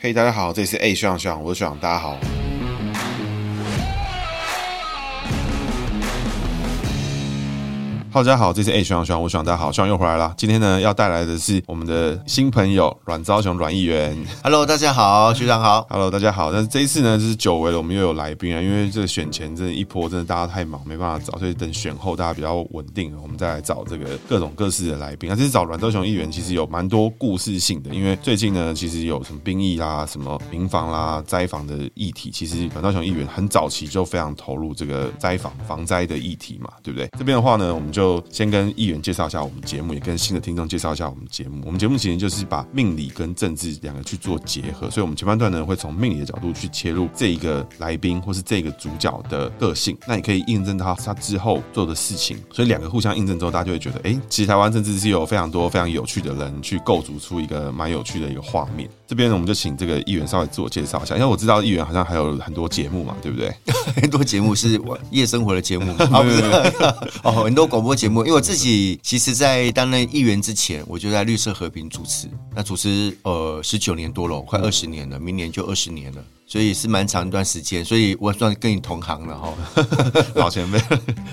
嘿，大家好，这里是 A 学长学长，我是学长，大家好。大家好，这是 A 学长徐长，我徐长大家好，徐长又回来了。今天呢，要带来的是我们的新朋友阮昭雄阮议员。Hello，大家好，学长好。Hello，大家好。但是这一次呢，就是久违了，我们又有来宾啊。因为这个选前真的，一波真的大家太忙，没办法找，所以等选后大家比较稳定了，我们再来找这个各种各式的来宾。那这次找阮昭雄议员，其实有蛮多故事性的，因为最近呢，其实有什么兵役啦、什么民防啦、灾防的议题，其实阮昭雄议员很早期就非常投入这个灾防防灾的议题嘛，对不对？这边的话呢，我们就就先跟议员介绍一下我们节目，也跟新的听众介绍一下我们节目。我们节目其实就是把命理跟政治两个去做结合，所以我们前半段呢会从命理的角度去切入这一个来宾或是这个主角的个性，那你可以印证他他之后做的事情。所以两个互相印证之后，大家就会觉得，哎，其实台湾政治是有非常多非常有趣的人去构筑出一个蛮有趣的一个画面。这边呢，我们就请这个议员稍微自我介绍一下，因为我知道议员好像还有很多节目嘛，对不对？很多节目是夜生活的节目啊，不 是哦，很多广播节目。因为我自己其实，在担任议员之前，我就在绿色和平主持，那主持呃十九年多了，快二十年了，明年就二十年了，所以是蛮长一段时间，所以我算跟你同行了哈，老前辈。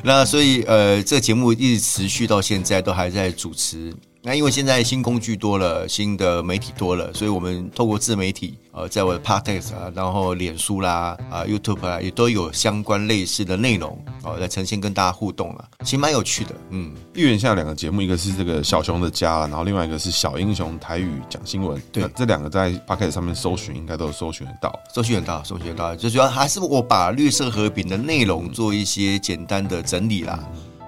那所以呃，这个节目一直持续到现在，都还在主持。那因为现在新工具多了，新的媒体多了，所以我们透过自媒体，呃，在我的 Podcast 啊，然后脸书啦，啊 YouTube 啊，也都有相关类似的内容，哦，来呈现跟大家互动了，其实蛮有趣的。嗯，议员现在两个节目，一个是这个小熊的家，然后另外一个是小英雄台语讲新闻。对，这两个在 Podcast 上面搜寻，应该都搜寻得到，搜寻得到，搜寻得到。最主要还是我把绿色和平的内容做一些简单的整理啦，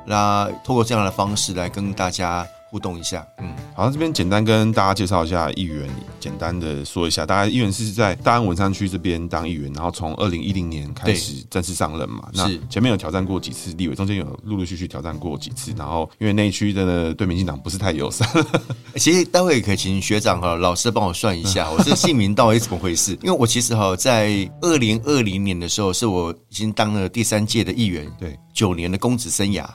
那透过这样的方式来跟大家。互动一下，嗯，好，这边简单跟大家介绍一下议员，简单的说一下，大家议员是在大安文山区这边当议员，然后从二零一零年开始正式上任嘛，那前面有挑战过几次立委，中间有陆陆续续挑战过几次，然后因为那一区真的对民进党不是太友善，其实待会也可以请学长和老师帮我算一下，我这个姓名到底怎么回事？因为我其实哈在二零二零年的时候，是我已经当了第三届的议员，对，九年的公职生涯。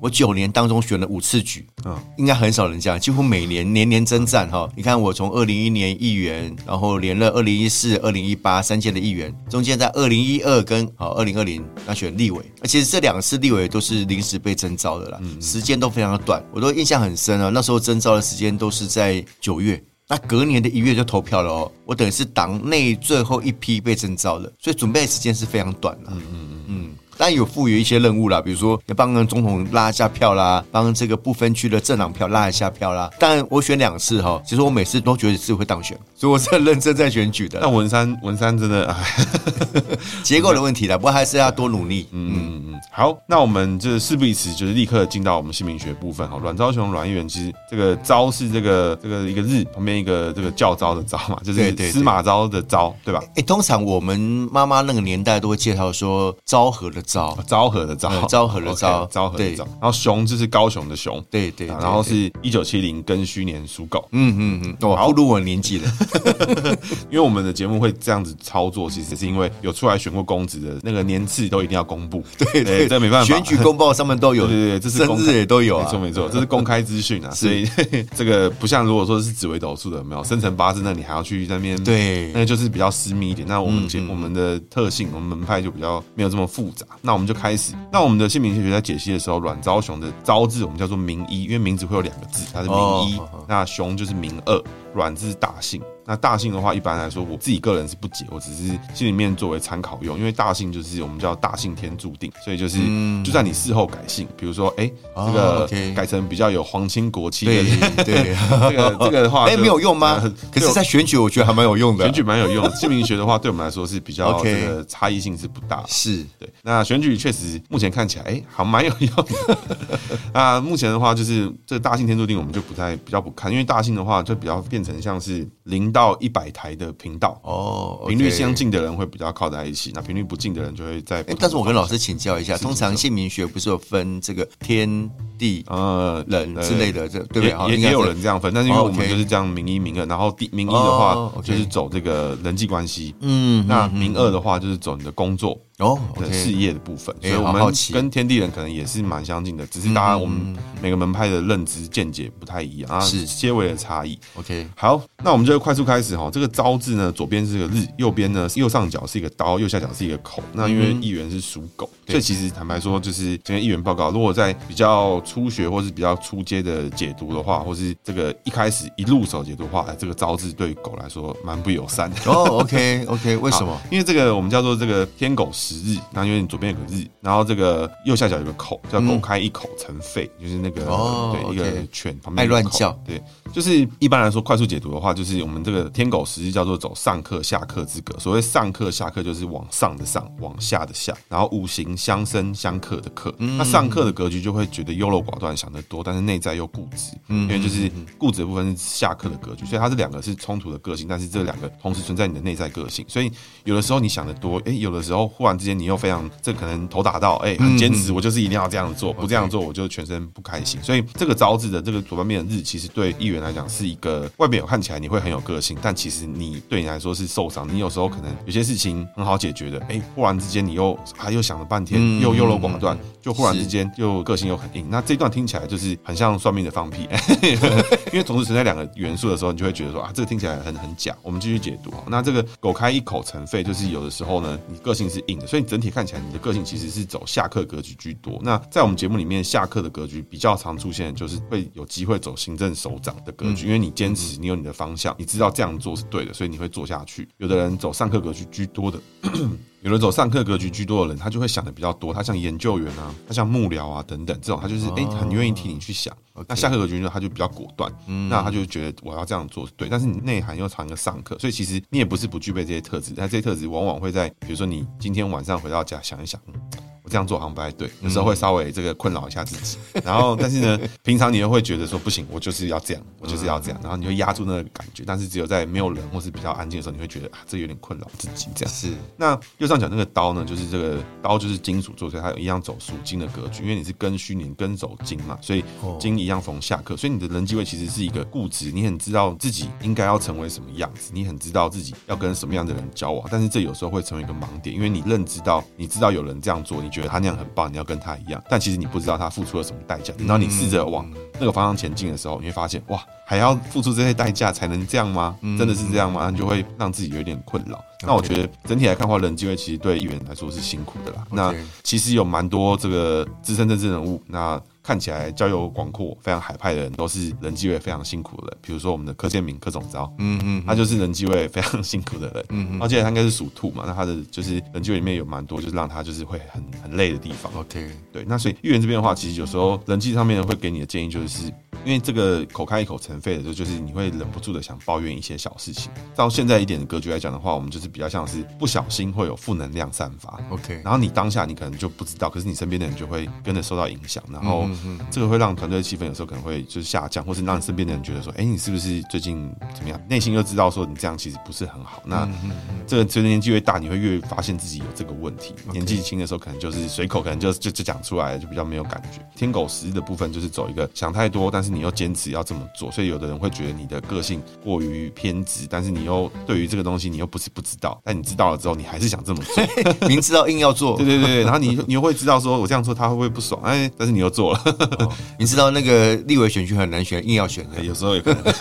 我九年当中选了五次举，嗯，应该很少人这样，几乎每年年年征战哈。你看我从二零一一年议员，然后连任二零一四、二零一八三届的议员，中间在二零一二跟好二零二零那选立委，其实这两次立委都是临时被征召的啦，时间都非常的短，我都印象很深啊。那时候征召的时间都是在九月，那隔年的一月就投票了哦。我等于是党内最后一批被征召的，所以准备的时间是非常短的。嗯嗯嗯嗯。当然有赋予一些任务啦，比如说要帮总统拉一下票啦，帮这个不分区的政党票拉一下票啦。但我选两次哈，其实我每次都觉得自己会当选，所以我是很认真在选举的。那文山文山真的哎，结构的问题啦，不过还是要多努力。嗯嗯嗯。好，那我们就是事不宜迟，就是立刻进到我们姓名学部分哈。阮昭雄阮议员，其实这个昭是这个这个一个日旁边一个这个教昭的昭嘛，就是司马昭的昭，对吧？哎，通常我们妈妈那个年代都会介绍说昭和的。昭昭和的昭，昭和的昭，昭和的昭。然后熊就是高雄的熊，对对。然后是一九七零庚戌年属狗。嗯嗯嗯，我暴露我年纪了。因为我们的节目会这样子操作，其实是因为有出来选过公职的那个年次都一定要公布。对对，这没办法。选举公报上面都有，对对对，这是生日也都有，没错没错，这是公开资讯啊。所以这个不像如果说是紫微斗数的，没有生辰八字，那你还要去那边，对，那就是比较私密一点。那我们节我们的特性，我们门派就比较没有这么复杂。那我们就开始。那我们的姓名学在解析的时候，阮昭雄的昭字我们叫做名一，因为名字会有两个字，它是名一。那雄就是名二，阮字是大姓。那大姓的话，一般来说，我自己个人是不解，我只是心里面作为参考用。因为大姓就是我们叫大姓天注定，所以就是就算你事后改姓，比如说哎，这个改成比较有皇亲国戚的，对，这个 这个的话，哎，没有用吗？可是，在选举我觉得还蛮有用的。选举蛮有用，姓名学的话，对我们来说是比较这个差异性是不大。是对。那选举确实目前看起来，哎，还蛮有用的。那目前的话，就是这大姓天注定，我们就不太比较不看，因为大姓的话，就比较变成像是零到一百台的频道。哦，频率相近的人会比较靠在一起，那频率不近的人就会在。但是我跟老师请教一下，通常姓名学不是有分这个天地呃人之类的，这对不对？也也有人这样分，但是因为我们就是这样名一名二，然后第名一的话就是走这个人际关系，嗯，那名二的话就是走你的工作。哦的事业的部分，欸、所以我们跟天地人可能也是蛮相近的，只是大家我们每个门派的认知见解不太一样啊，是些微的差异。OK，好，那我们就快速开始哈。这个招字呢，左边是个日，右边呢右上角是一个刀，右下角是一个口。那因为议员是属狗，所以其实坦白说，就是今天议员报告，如果在比较初学或是比较初阶的解读的话，或是这个一开始一入手解读的话，这个招字对于狗来说蛮不友善的。哦，OK OK，为什么？因为这个我们叫做这个天狗食日，那因为你左边有个日，然后这个右下角有个口，叫狗开一口成吠，就是那个对一个犬旁边爱乱叫，对，就是一般来说快速解读的话，就是我们这个天狗食日叫做走上克下克之格。所谓上课下课，就是往上的上，往下的下，然后五行相生相克的克。那上课的格局就会觉得优柔寡断，想得多，但是内在又固执，因为就是固执的部分是下课的格局，所以它这两个是冲突的个性，但是这两个同时存在你的内在个性，所以有的时候你想得多，哎，有的时候忽然之间你又非常，这可能头打到，哎，很坚持，我就是一定要这样做，不这样做我就全身不开心。所以这个招致的这个左半边的日，其实对议员来讲是一个外面有看起来你会很有个性，但其实你对你来说是受伤。你有时候可能有些事情很好解决的，哎，忽然之间你又还又想了半天，又优柔寡断，就忽然之间又个性又很硬。那这段听起来就是很像算命的放屁，因为同时存在两个元素的时候，你就会觉得说啊，这个听起来很很假。我们继续解读。那这个狗开一口成肺，就是有的时候呢，你个性是硬的，所以你整体看起来你的个性其实是走下课格局居多。那在我们节目里面，下课的格局比较常出现，就是会有机会走行政首长的格局，因为你坚持，你有你的方向，你知道这样做是对的，所以你会做下去。有的人走上课格局居多的。有的走上课格局居多的人，他就会想的比较多。他像研究员啊，他像幕僚啊等等这种，他就是哎、欸、很愿意替你去想。那下课格局呢，他就比较果断，那他就觉得我要这样做是对。但是你内涵又藏一个上课，所以其实你也不是不具备这些特质，但这些特质往往会在比如说你今天晚上回到家想一想。我这样做好像不太对，有时候会稍微这个困扰一下自己。然后，但是呢，平常你又会觉得说不行，我就是要这样，我就是要这样。然后你会压住那个感觉，但是只有在没有人或是比较安静的时候，你会觉得啊，这有点困扰自己。这样是。那右上角那个刀呢，就是这个刀就是金属做，所以它一样走属金的格局。因为你是庚戌年庚走金嘛，所以金一样逢下克，所以你的人际位其实是一个固执，你很知道自己应该要成为什么样子，你很知道自己要跟什么样的人交往。但是这有时候会成为一个盲点，因为你认知到，你知道有人这样做，你觉得他那样很棒。你要跟他一样，但其实你不知道他付出了什么代价。等到你试着往那个方向前进的时候，你会发现，哇，还要付出这些代价才能这样吗？真的是这样吗？你就会让自己有点困扰。那我觉得整体来看的话，人机会其实对议员来说是辛苦的啦。那其实有蛮多这个资深政治人物，那。看起来交友广阔、非常海派的人，都是人际位非常辛苦的人。比如说我们的柯建明、柯总招，嗯嗯，他就是人际位非常辛苦的人。嗯嗯，而且他应该是属兔嘛，那他的就是人际位里面有蛮多，就是让他就是会很很累的地方。OK，对，那所以议员这边的话，其实有时候人际上面会给你的建议就是。因为这个口开一口成肺的时候，就是你会忍不住的想抱怨一些小事情。到现在一点的格局来讲的话，我们就是比较像是不小心会有负能量散发。OK，然后你当下你可能就不知道，可是你身边的人就会跟着受到影响，然后这个会让团队的气氛有时候可能会就是下降，或是让身边的人觉得说，哎，你是不是最近怎么样？内心又知道说你这样其实不是很好。那这个随着年纪越大，你会越发现自己有这个问题。年纪轻的时候可能就是随口可能就就就讲出来，就比较没有感觉。天狗食日的部分就是走一个想太多，但是。你又坚持要这么做，所以有的人会觉得你的个性过于偏执，但是你又对于这个东西你又不是不知道，但你知道了之后，你还是想这么做，明知道硬要做，对对对，然后你你又会知道说我这样做他会不会不爽，哎，但是你又做了，哦、你知道那个立委选区很难选，硬要选，有时候也可能。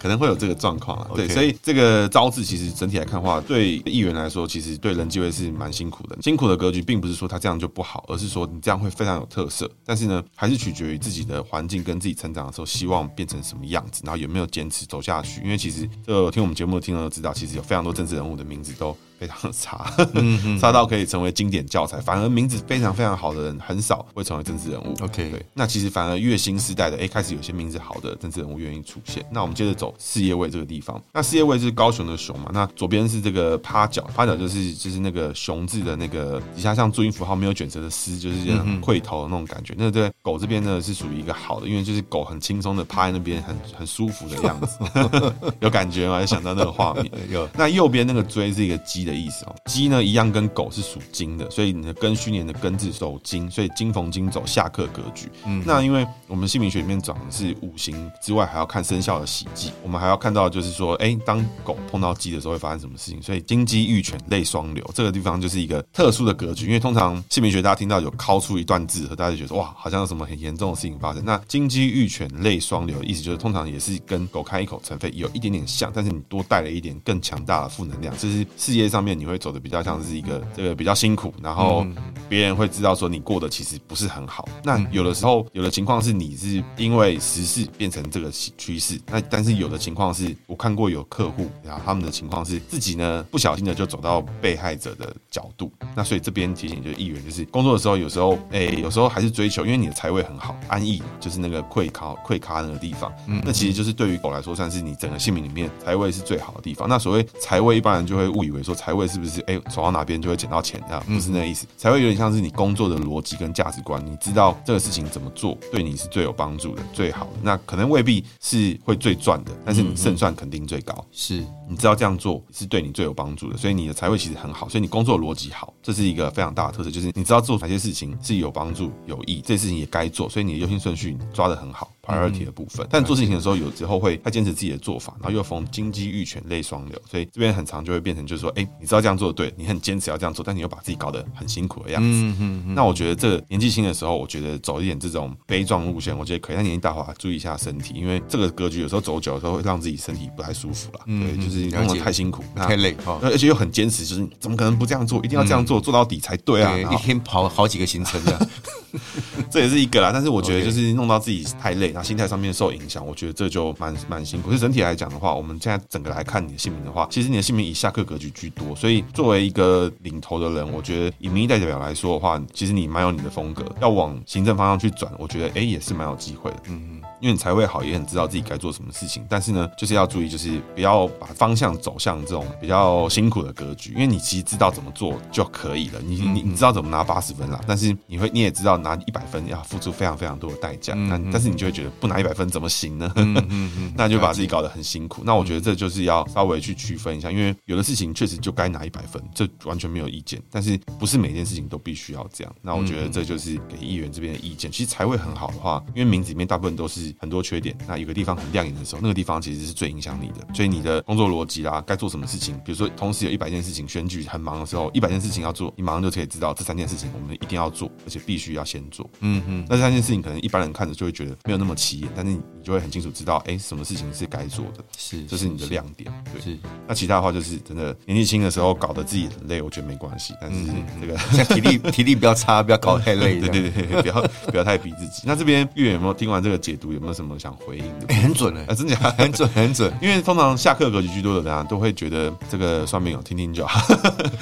可能会有这个状况啊，对所以这个招致其实整体来看的话，对议员来说，其实对人机会是蛮辛苦的。辛苦的格局，并不是说他这样就不好，而是说你这样会非常有特色。但是呢，还是取决于自己的环境跟自己成长的时候，希望变成什么样子，然后有没有坚持走下去。因为其实这听我们节目的听众都知道，其实有非常多政治人物的名字都。非常差，差到可以成为经典教材。反而名字非常非常好的人很少会成为政治人物。OK，对，那其实反而越新时代的，哎，开始有些名字好的政治人物愿意出现。那我们接着走事业位这个地方。那事业位是高雄的雄嘛？那左边是这个趴脚，趴脚就是就是那个雄字的那个底下像注音符号没有卷舌的丝，就是这样溃头的那种感觉。那对狗这边呢是属于一个好的，因为就是狗很轻松的趴在那边，很很舒服的样子，有感觉吗？就想到那个画面。有。那右边那个锥是一个鸡的。的意思哦。鸡呢一样跟狗是属金的，所以你的庚戌年的庚字走金，所以金逢金走下克格局。嗯，那因为我们姓名学里面讲的是五行之外，还要看生肖的喜忌，我们还要看到就是说，哎，当狗碰到鸡的时候会发生什么事情？所以金鸡玉犬泪双流这个地方就是一个特殊的格局，因为通常姓名学大家听到有敲出一段字，和大家就觉得哇，好像有什么很严重的事情发生。那金鸡玉犬泪双流的意思就是通常也是跟狗开一口尘肺有一点点像，但是你多带了一点更强大的负能量，这是世界上面你会走的比较像是一个这个比较辛苦，然后别人会知道说你过得其实不是很好。那有的时候有的情况是你是因为时事变成这个趋势，那但是有的情况是我看过有客户，然后他们的情况是自己呢不小心的就走到被害者的角度。那所以这边提醒就是议员，就是工作的时候有时候哎，有时候还是追求，因为你的财位很好，安逸就是那个溃咖溃咖那个地方，嗯那其实就是对于狗来说算是你整个姓名里面财位是最好的地方。那所谓财位，一般人就会误以为说财位是不是哎走到哪边就会捡到钱啊，不是那个意思。财位有点像是你工作的逻辑跟价值观，你知道这个事情怎么做对你是最有帮助的、最好的。那可能未必是会最赚的，但是你胜算肯定最高。是，你知道这样做是对你最有帮助的，所以你的财位其实很好，所以你工作逻辑好，这是一个非常大的特色，就是你知道做哪些事情是有帮助、有益，这些事情也该做，所以你的优先顺序抓得很好。priority 的部分，但做事情的时候，有时候会太坚持自己的做法，然后又逢金鸡玉犬泪双流，所以这边很常就会变成就是说，哎，你知道这样做对，你很坚持要这样做，但你又把自己搞得很辛苦的样子。嗯嗯嗯。那我觉得这个年纪轻的时候，我觉得走一点这种悲壮路线，我觉得可以。但年纪大的话，注意一下身体，因为这个格局有时候走久的时候会让自己身体不太舒服了。对，就是弄得太辛苦，太累，而且又很坚持，就是怎么可能不这样做？一定要这样做，做到底才对啊！一天跑好几个行程的。这也是一个啦，但是我觉得就是弄到自己太累，然后心态上面受影响，我觉得这就蛮蛮辛苦。可是整体来讲的话，我们现在整个来看你的姓名的话，其实你的姓名以下课格局居多，所以作为一个领头的人，我觉得以民意代表来说的话，其实你蛮有你的风格，要往行政方向去转，我觉得哎也是蛮有机会的。嗯。因为你才会好，也很知道自己该做什么事情，但是呢，就是要注意，就是不要把方向走向这种比较辛苦的格局。因为你其实知道怎么做就可以了，你你你知道怎么拿八十分啦，但是你会你也知道拿一百分要付出非常非常多的代价，那但是你就会觉得不拿一百分怎么行呢？那就把自己搞得很辛苦。那我觉得这就是要稍微去区分一下，因为有的事情确实就该拿一百分，这完全没有意见，但是不是每件事情都必须要这样。那我觉得这就是给议员这边的意见。其实才会很好的话，因为名字里面大部分都是。很多缺点，那有个地方很亮眼的时候，那个地方其实是最影响你的。所以你的工作逻辑啦，该做什么事情，比如说同时有一百件事情，选举很忙的时候，一百件事情要做，你马上就可以知道这三件事情我们一定要做，而且必须要先做。嗯嗯。那这三件事情可能一般人看着就会觉得没有那么起眼，但是你就会很清楚知道，哎，什么事情是该做的，是，这是你的亮点。对。是。那其他的话就是真的年纪轻的时候搞得自己很累，我觉得没关系。但是这个 像体力体力不要差，不要搞太累。对对对，不要不要太逼自己。那这边议员有没有听完这个解读？有没有什么想回应的？很准哎，真的很准 很准。因为通常下课格局居多的人啊，都会觉得这个算命哦，听听就好。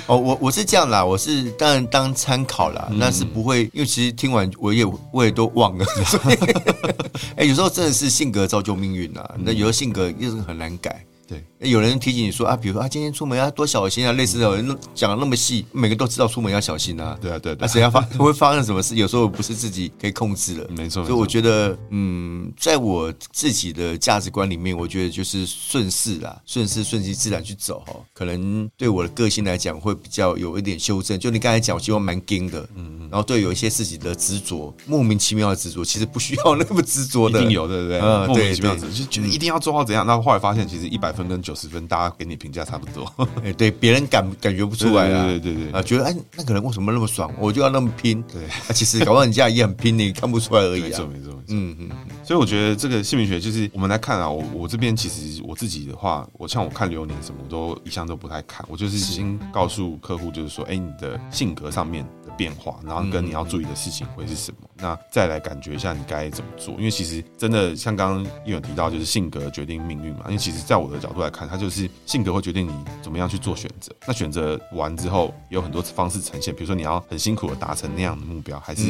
哦，我我是这样啦，我是当然当参考啦，那是不会，因为其实听完我也我也都忘了。哎，有时候真的是性格造就命运呐，那有时候性格又是很难改。对，有人提醒你说啊，比如说啊，今天出门要多小心啊，类似的，有人讲的那么细，每个都知道出门要小心啊。对啊，对啊，那谁要发 会发生什么事？有时候不是自己可以控制的。没错，所以我觉得，嗯，在我自己的价值观里面，我觉得就是顺势啦，顺势顺其自然去走哈。可能对我的个性来讲，会比较有一点修正。就你刚才讲，我希望蛮硬的，嗯嗯，然后对有一些自己的执着，莫名其妙的执着，其实不需要那么执着的，一定有，对不对？嗯，莫名其妙的，就觉得一定要做到怎样，那后后来发现，其实一百分跟九十分大。家给你评价差不多，哎，对，别人感感觉不出来啊，对对对啊，觉得哎，那个人为什么那么爽，我就要那么拼，对，啊，其实搞不好人家也很拼，你看不出来而已啊，没错没错，嗯嗯，所以我觉得这个姓名学就是我们来看啊，我我这边其实我自己的话，我像我看流年什么，我都一向都不太看，我就是先告诉客户，就是说，哎，你的性格上面的变化，然后跟你要注意的事情会是什么，那再来感觉一下你该怎么做，因为其实真的像刚刚议员提到，就是性格决定命运嘛，因为其实在我的角度来看，它就是。性格会决定你怎么样去做选择。那选择完之后，有很多方式呈现。比如说，你要很辛苦的达成那样的目标，还是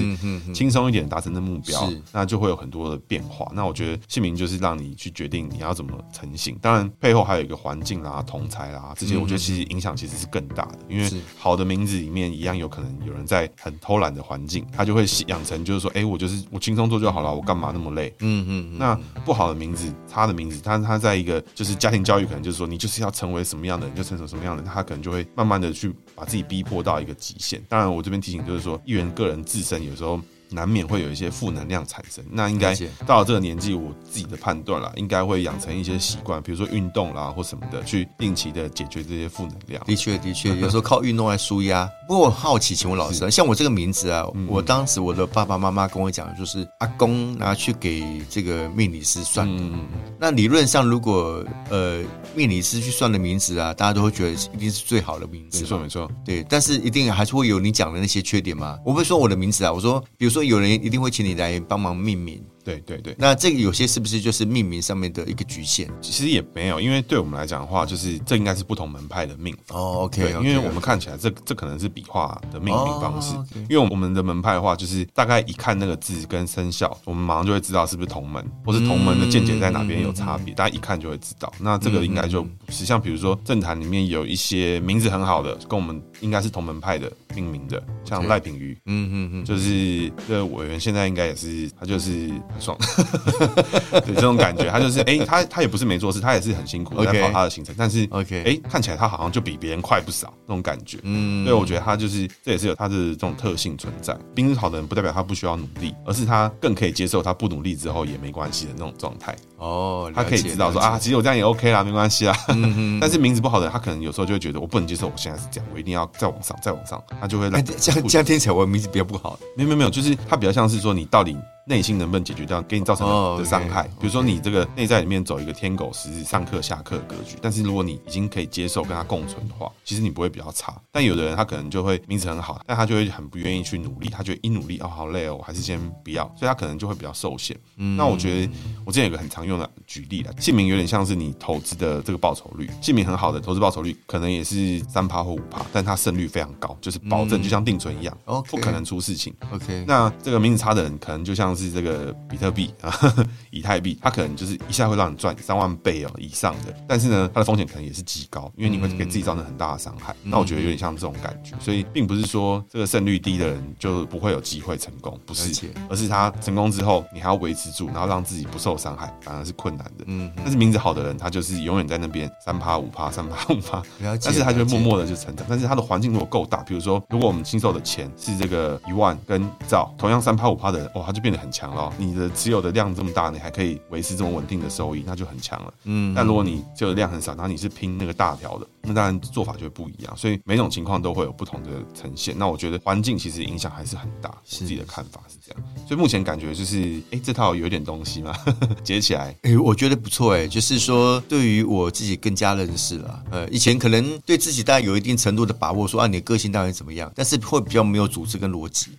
轻松一点达成的目标，那就会有很多的变化。那我觉得姓名就是让你去决定你要怎么成型。当然，背后还有一个环境啦、同才啦这些，我觉得其实影响其实是更大的。因为好的名字里面一样有可能有人在在很偷懒的环境，他就会养成就是说，哎，我就是我轻松做就好了，我干嘛那么累？嗯嗯。那不好的名字，他的名字，他他在一个就是家庭教育，可能就是说，你就是要成为什么样的人，就成为什么样的人，他可能就会慢慢的去把自己逼迫到一个极限。当然，我这边提醒就是说，议员个人自身有时候。难免会有一些负能量产生，那应该到了这个年纪，我自己的判断啦，应该会养成一些习惯，比如说运动啦或什么的，去定期的解决这些负能量。的确，的确，有时候靠运动来舒压。不过我好奇，请问老师，像我这个名字啊，我当时我的爸爸妈妈跟我讲，就是阿公拿去给这个命理师算的。那理论上，如果呃命理师去算的名字啊，大家都会觉得一定是最好的名字。没错，没错。对，但是一定还是会有你讲的那些缺点吗？我不是说我的名字啊，我说，比如说。有人一定会请你来帮忙命名。对对对，那这个有些是不是就是命名上面的一个局限？其实也没有，因为对我们来讲的话，就是这应该是不同门派的命。哦，OK，因为我们看起来这这可能是笔画的命名方式。因为我们的门派的话，就是大概一看那个字跟生肖，我们马上就会知道是不是同门，或是同门的见解在哪边有差别，大家一看就会知道。那这个应该就不是像比如说政坛里面有一些名字很好的，跟我们应该是同门派的命名的，像赖品瑜，嗯嗯嗯，就是这个委员现在应该也是他就是很爽。对这种感觉，他就是哎，他他也不是没做事，他也是很辛苦在跑他的行程，但是 OK，哎，看起来他好像就比别人快不少那种感觉。嗯，所以我觉得他就是这也是有他的这种特性存在。冰好的人不代表他不需要努力，而是他更可以接受他不努力之后也没关系的那种状态。哦，他可以知道说啊，其实我这样也 OK 啦，没关系啦。嗯，但是名字不好的人，他可能有时候就会觉得我不能接受我现在是这样，我一定要再往上，再往上，他就会来。这样这样听起来我名字比较不好。没有没有没有，就是他比较像是说你到底。内心能不能解决掉给你造成的伤害？比如说你这个内在里面走一个天狗食日上课下课格局，但是如果你已经可以接受跟他共存的话，其实你不会比较差。但有的人他可能就会名字很好，但他就会很不愿意去努力，他觉得一努力哦好累哦，我还是先不要，所以他可能就会比较受限。那我觉得我之前有个很常用的举例了，姓名有点像是你投资的这个报酬率，姓名很好的投资报酬率可能也是三趴或五趴，但他胜率非常高，就是保证就像定存一样，不可能出事情。OK，那这个名字差的人可能就像是这个。比特币啊，以太币，它可能就是一下会让你赚三万倍哦以上的，但是呢，它的风险可能也是极高，因为你会给自己造成很大的伤害。嗯、那我觉得有点像这种感觉，所以并不是说这个胜率低的人就不会有机会成功，不是，而是他成功之后，你还要维持住，然后让自己不受伤害，反而是困难的。嗯，但是名字好的人，他就是永远在那边三趴五趴三趴五趴，但是他就默默的就成长。但是他的环境如果够大，比如说，如果我们新手的钱是这个一万跟一兆，同样三趴五趴的人，哦，他就变得很强了。你的持有的量这么大，你还可以维持这么稳定的收益，那就很强了。嗯，但如果你就量很少，然后你是拼那个大条的，那当然做法就会不一样。所以每种情况都会有不同的呈现。那我觉得环境其实影响还是很大。是自己的看法是这样。所以目前感觉就是，哎、欸，这套有点东西嘛，接起来，哎、欸，我觉得不错。哎，就是说对于我自己更加认识了。呃，以前可能对自己大概有一定程度的把握，说啊，你的个性大概怎么样，但是会比较没有组织跟逻辑。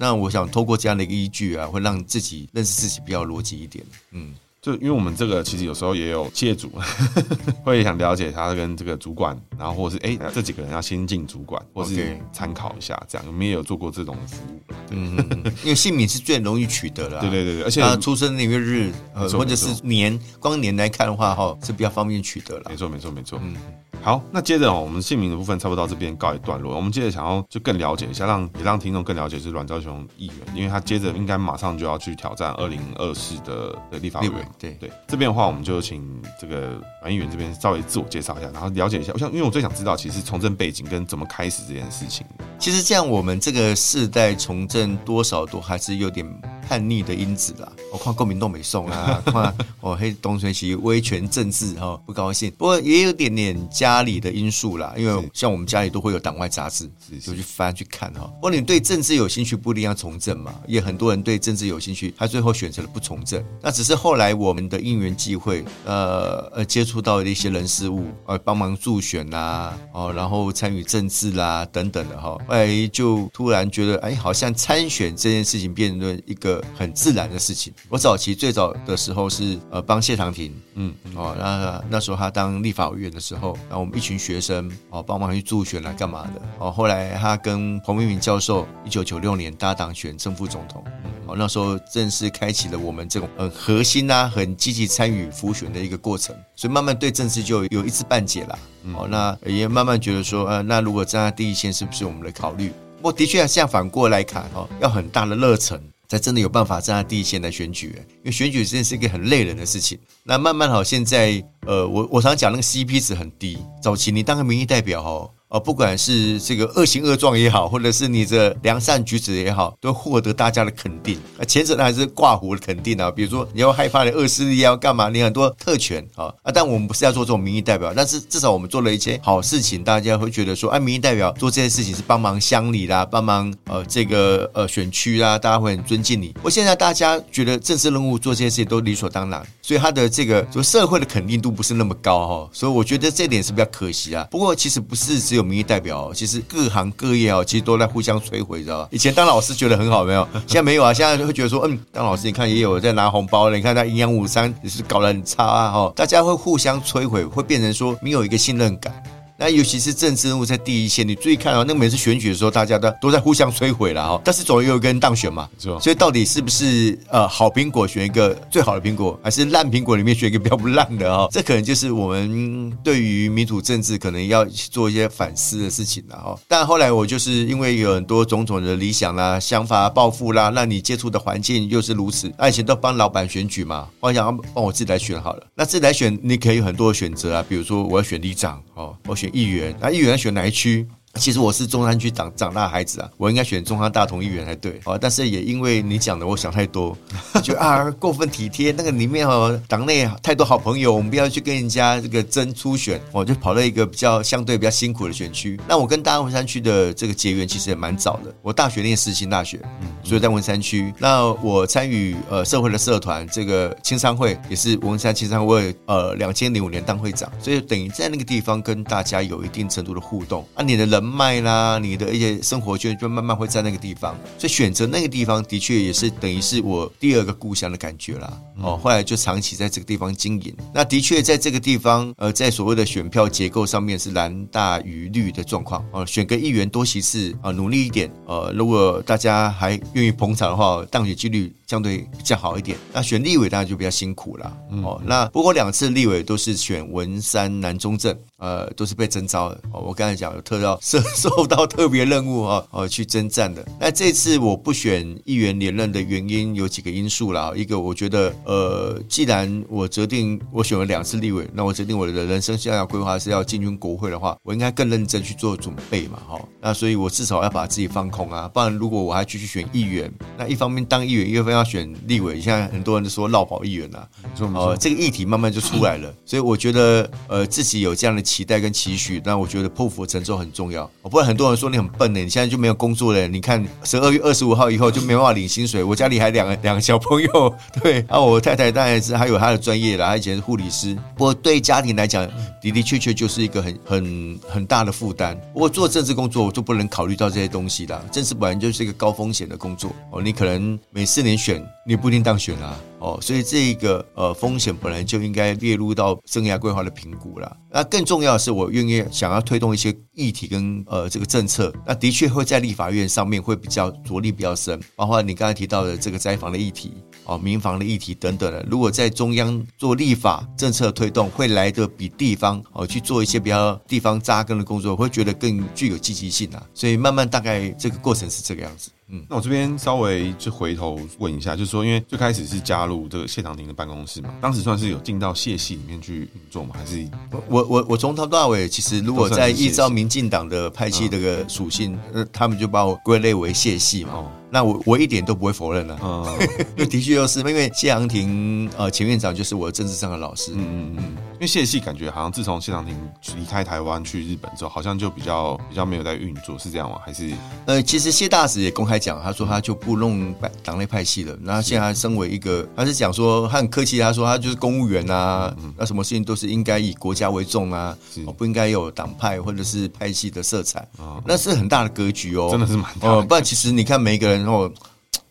那我想透过这样的一个依据啊，会让自己认识自己比较逻辑一点。嗯，就因为我们这个其实有时候也有企业主 会想了解他跟这个主管，然后或者是哎、欸、这几个人要先进主管，或是参考一下这样。我们也有做过这种服务。嗯，因为姓名是最容易取得的。对对对，而且他出生年月日呃或者是年，光年来看的话哈是比较方便取得了。没错没错没错。嗯。好，那接着哦，我们姓名的部分差不多到这边告一段落。我们接着想要就更了解一下，让也让听众更了解是阮昭雄议员，因为他接着应该马上就要去挑战二零二四的的立法委员。对对，这边的话，我们就请这个阮议员这边稍微自我介绍一下，然后了解一下。我想，因为我最想知道，其实从政背景跟怎么开始这件事情。其实这样，我们这个世代从政多少都还是有点叛逆的因子啦。我看国民都没送啊，看我黑东吹西威权政治哈不高兴，不过也有点点加。家里的因素啦，因为像我们家里都会有党外杂志，就去翻去看哈。不过你对政治有兴趣，不一定要从政嘛。也很多人对政治有兴趣，他最后选择了不从政。那只是后来我们的因缘际会，呃呃，接触到的一些人事物，呃，帮忙助选啦，哦，然后参与政治啦等等的哈。后来就突然觉得，哎，好像参选这件事情变成一个很自然的事情。我早期最早的时候是呃帮谢长廷，嗯，哦，那那时候他当立法委员的时候，我们一群学生哦，帮忙去助选来干嘛的哦？后来他跟彭明敏教授一九九六年搭档选正副总统，哦，那时候正式开启了我们这种很核心啊、很积极参与辅选的一个过程，所以慢慢对政治就有一知半解了。哦，那也慢慢觉得说，呃，那如果站在第一线，是不是我们的考虑？不我的确现在反过来看哦，要很大的热忱，才真的有办法站在第一线来选举。因为选举真的是一个很累人的事情。那慢慢好，现在呃，我我常讲那个 CP 值很低。早期你当个民意代表哦。呃，不管是这个恶行恶状也好，或者是你的良善举止也好，都获得大家的肯定。那前者呢还是挂糊的肯定啊，比如说你要害怕的恶势力要干嘛？你很多特权啊啊！但我们不是要做这种民意代表，但是至少我们做了一些好事情，大家会觉得说，哎，民意代表做这些事情是帮忙乡里啦，帮忙呃这个呃选区啦，大家会很尊敬你。我现在大家觉得政治任务做这些事情都理所当然，所以他的这个就社会的肯定度不是那么高哈，所以我觉得这点是比较可惜啊。不过其实不是只有民意代表。其实各行各业哦，其实都在互相摧毁，知道吧？以前当老师觉得很好，没有？现在没有啊，现在就会觉得说，嗯，当老师你看也有在拿红包的，你看他营养午餐也是搞得很差啊，哈，大家会互相摧毁，会变成说没有一个信任感。那尤其是政治人物在第一线，你注意看哦，那个每次选举的时候，大家都都在互相摧毁了哈。但是总有一个人当选嘛，是吧？所以到底是不是呃好苹果选一个最好的苹果，还是烂苹果里面选一个比较不烂的哦？这可能就是我们对于民主政治可能要做一些反思的事情了哈。但后来我就是因为有很多种种的理想啦、想法、抱负啦，让你接触的环境又是如此。那以前都帮老板选举嘛，我想帮我自己来选好了。那自己来选，你可以有很多的选择啊，比如说我要选里长哦，我选。议员，那议员要选哪一区？其实我是中山区长长大的孩子啊，我应该选中山大同议员才对啊。但是也因为你讲的，我想太多，就啊过分体贴。那个里面哦，党内太多好朋友，我们不要去跟人家这个争初选，我就跑到一个比较相对比较辛苦的选区。那我跟大安文山区的这个结缘其实也蛮早的。我大学念世新大学，所以在文山区。那我参与呃社会的社团，这个青商会也是文山青商会呃两千零五年当会长，所以等于在那个地方跟大家有一定程度的互动啊。你的人。卖啦，你的一些生活圈就慢慢会在那个地方，所以选择那个地方的确也是等于是我第二个故乡的感觉啦。哦，后来就长期在这个地方经营。那的确在这个地方，呃，在所谓的选票结构上面是蓝大于绿的状况。哦，选个议员多席次啊，努力一点。呃，如果大家还愿意捧场的话，当选几率相对比较好一点。那选立委当然就比较辛苦了。哦，那不过两次立委都是选文山南中正，呃，都是被征召的。哦，我刚才讲有特邀受 受到特别任务啊，哦，去征战的。那这次我不选议员连任的原因有几个因素啦。一个我觉得，呃，既然我决定我选了两次立委，那我决定我的人生现在规划是要进军国会的话，我应该更认真去做准备嘛。哈，那所以我至少要把自己放空啊，不然如果我还继续选议员，那一方面当议员，一方面要选立委，现在很多人都说落跑议员啊，呃，这个议题慢慢就出来了。所以我觉得，呃，自己有这样的期待跟期许，那我觉得破釜沉舟很重要。不然很多人说你很笨呢，你现在就没有工作了。你看十二月二十五号以后就没办法领薪水。我家里还两个两个小朋友，对，啊我太太当然是还有她的专业啦，她以前是护理师。不过对家庭来讲的的确确就是一个很很很大的负担。我做政治工作我就不能考虑到这些东西啦。政治本来就是一个高风险的工作哦，你可能每四年选。选你不一定当选啊，哦，所以这一个呃风险本来就应该列入到生涯规划的评估了。那更重要的是，我愿意想要推动一些议题跟呃这个政策，那的确会在立法院上面会比较着力比较深，包括你刚才提到的这个灾防的议题，哦，民防的议题等等的。如果在中央做立法政策推动，会来得比地方哦去做一些比较地方扎根的工作，会觉得更具有积极性啊。所以慢慢大概这个过程是这个样子。嗯，那我这边稍微就回头问一下，就是说，因为最开始是加入这个谢长廷的办公室嘛，当时算是有进到谢系里面去运作吗？还是我我我从头到尾，其实如果在依照民进党的派系这个属性，呃，他们就把我归类为谢系嘛。哦那我我一点都不会否认了，嗯，因为的确又是因为谢长廷呃前院长就是我的政治上的老师，嗯嗯嗯，因为谢系感觉好像自从谢长廷离开台湾去日本之后，好像就比较比较没有在运作，是这样吗？还是？呃，其实谢大使也公开讲，他说他就不弄党内派系了，那现在身为一个，他是讲说他很客气，他说他就是公务员啊，那什么事情都是应该以国家为重啊，不应该有党派或者是派系的色彩，那是很大的格局哦，真的是蛮大的，不然其实你看每一个人。然后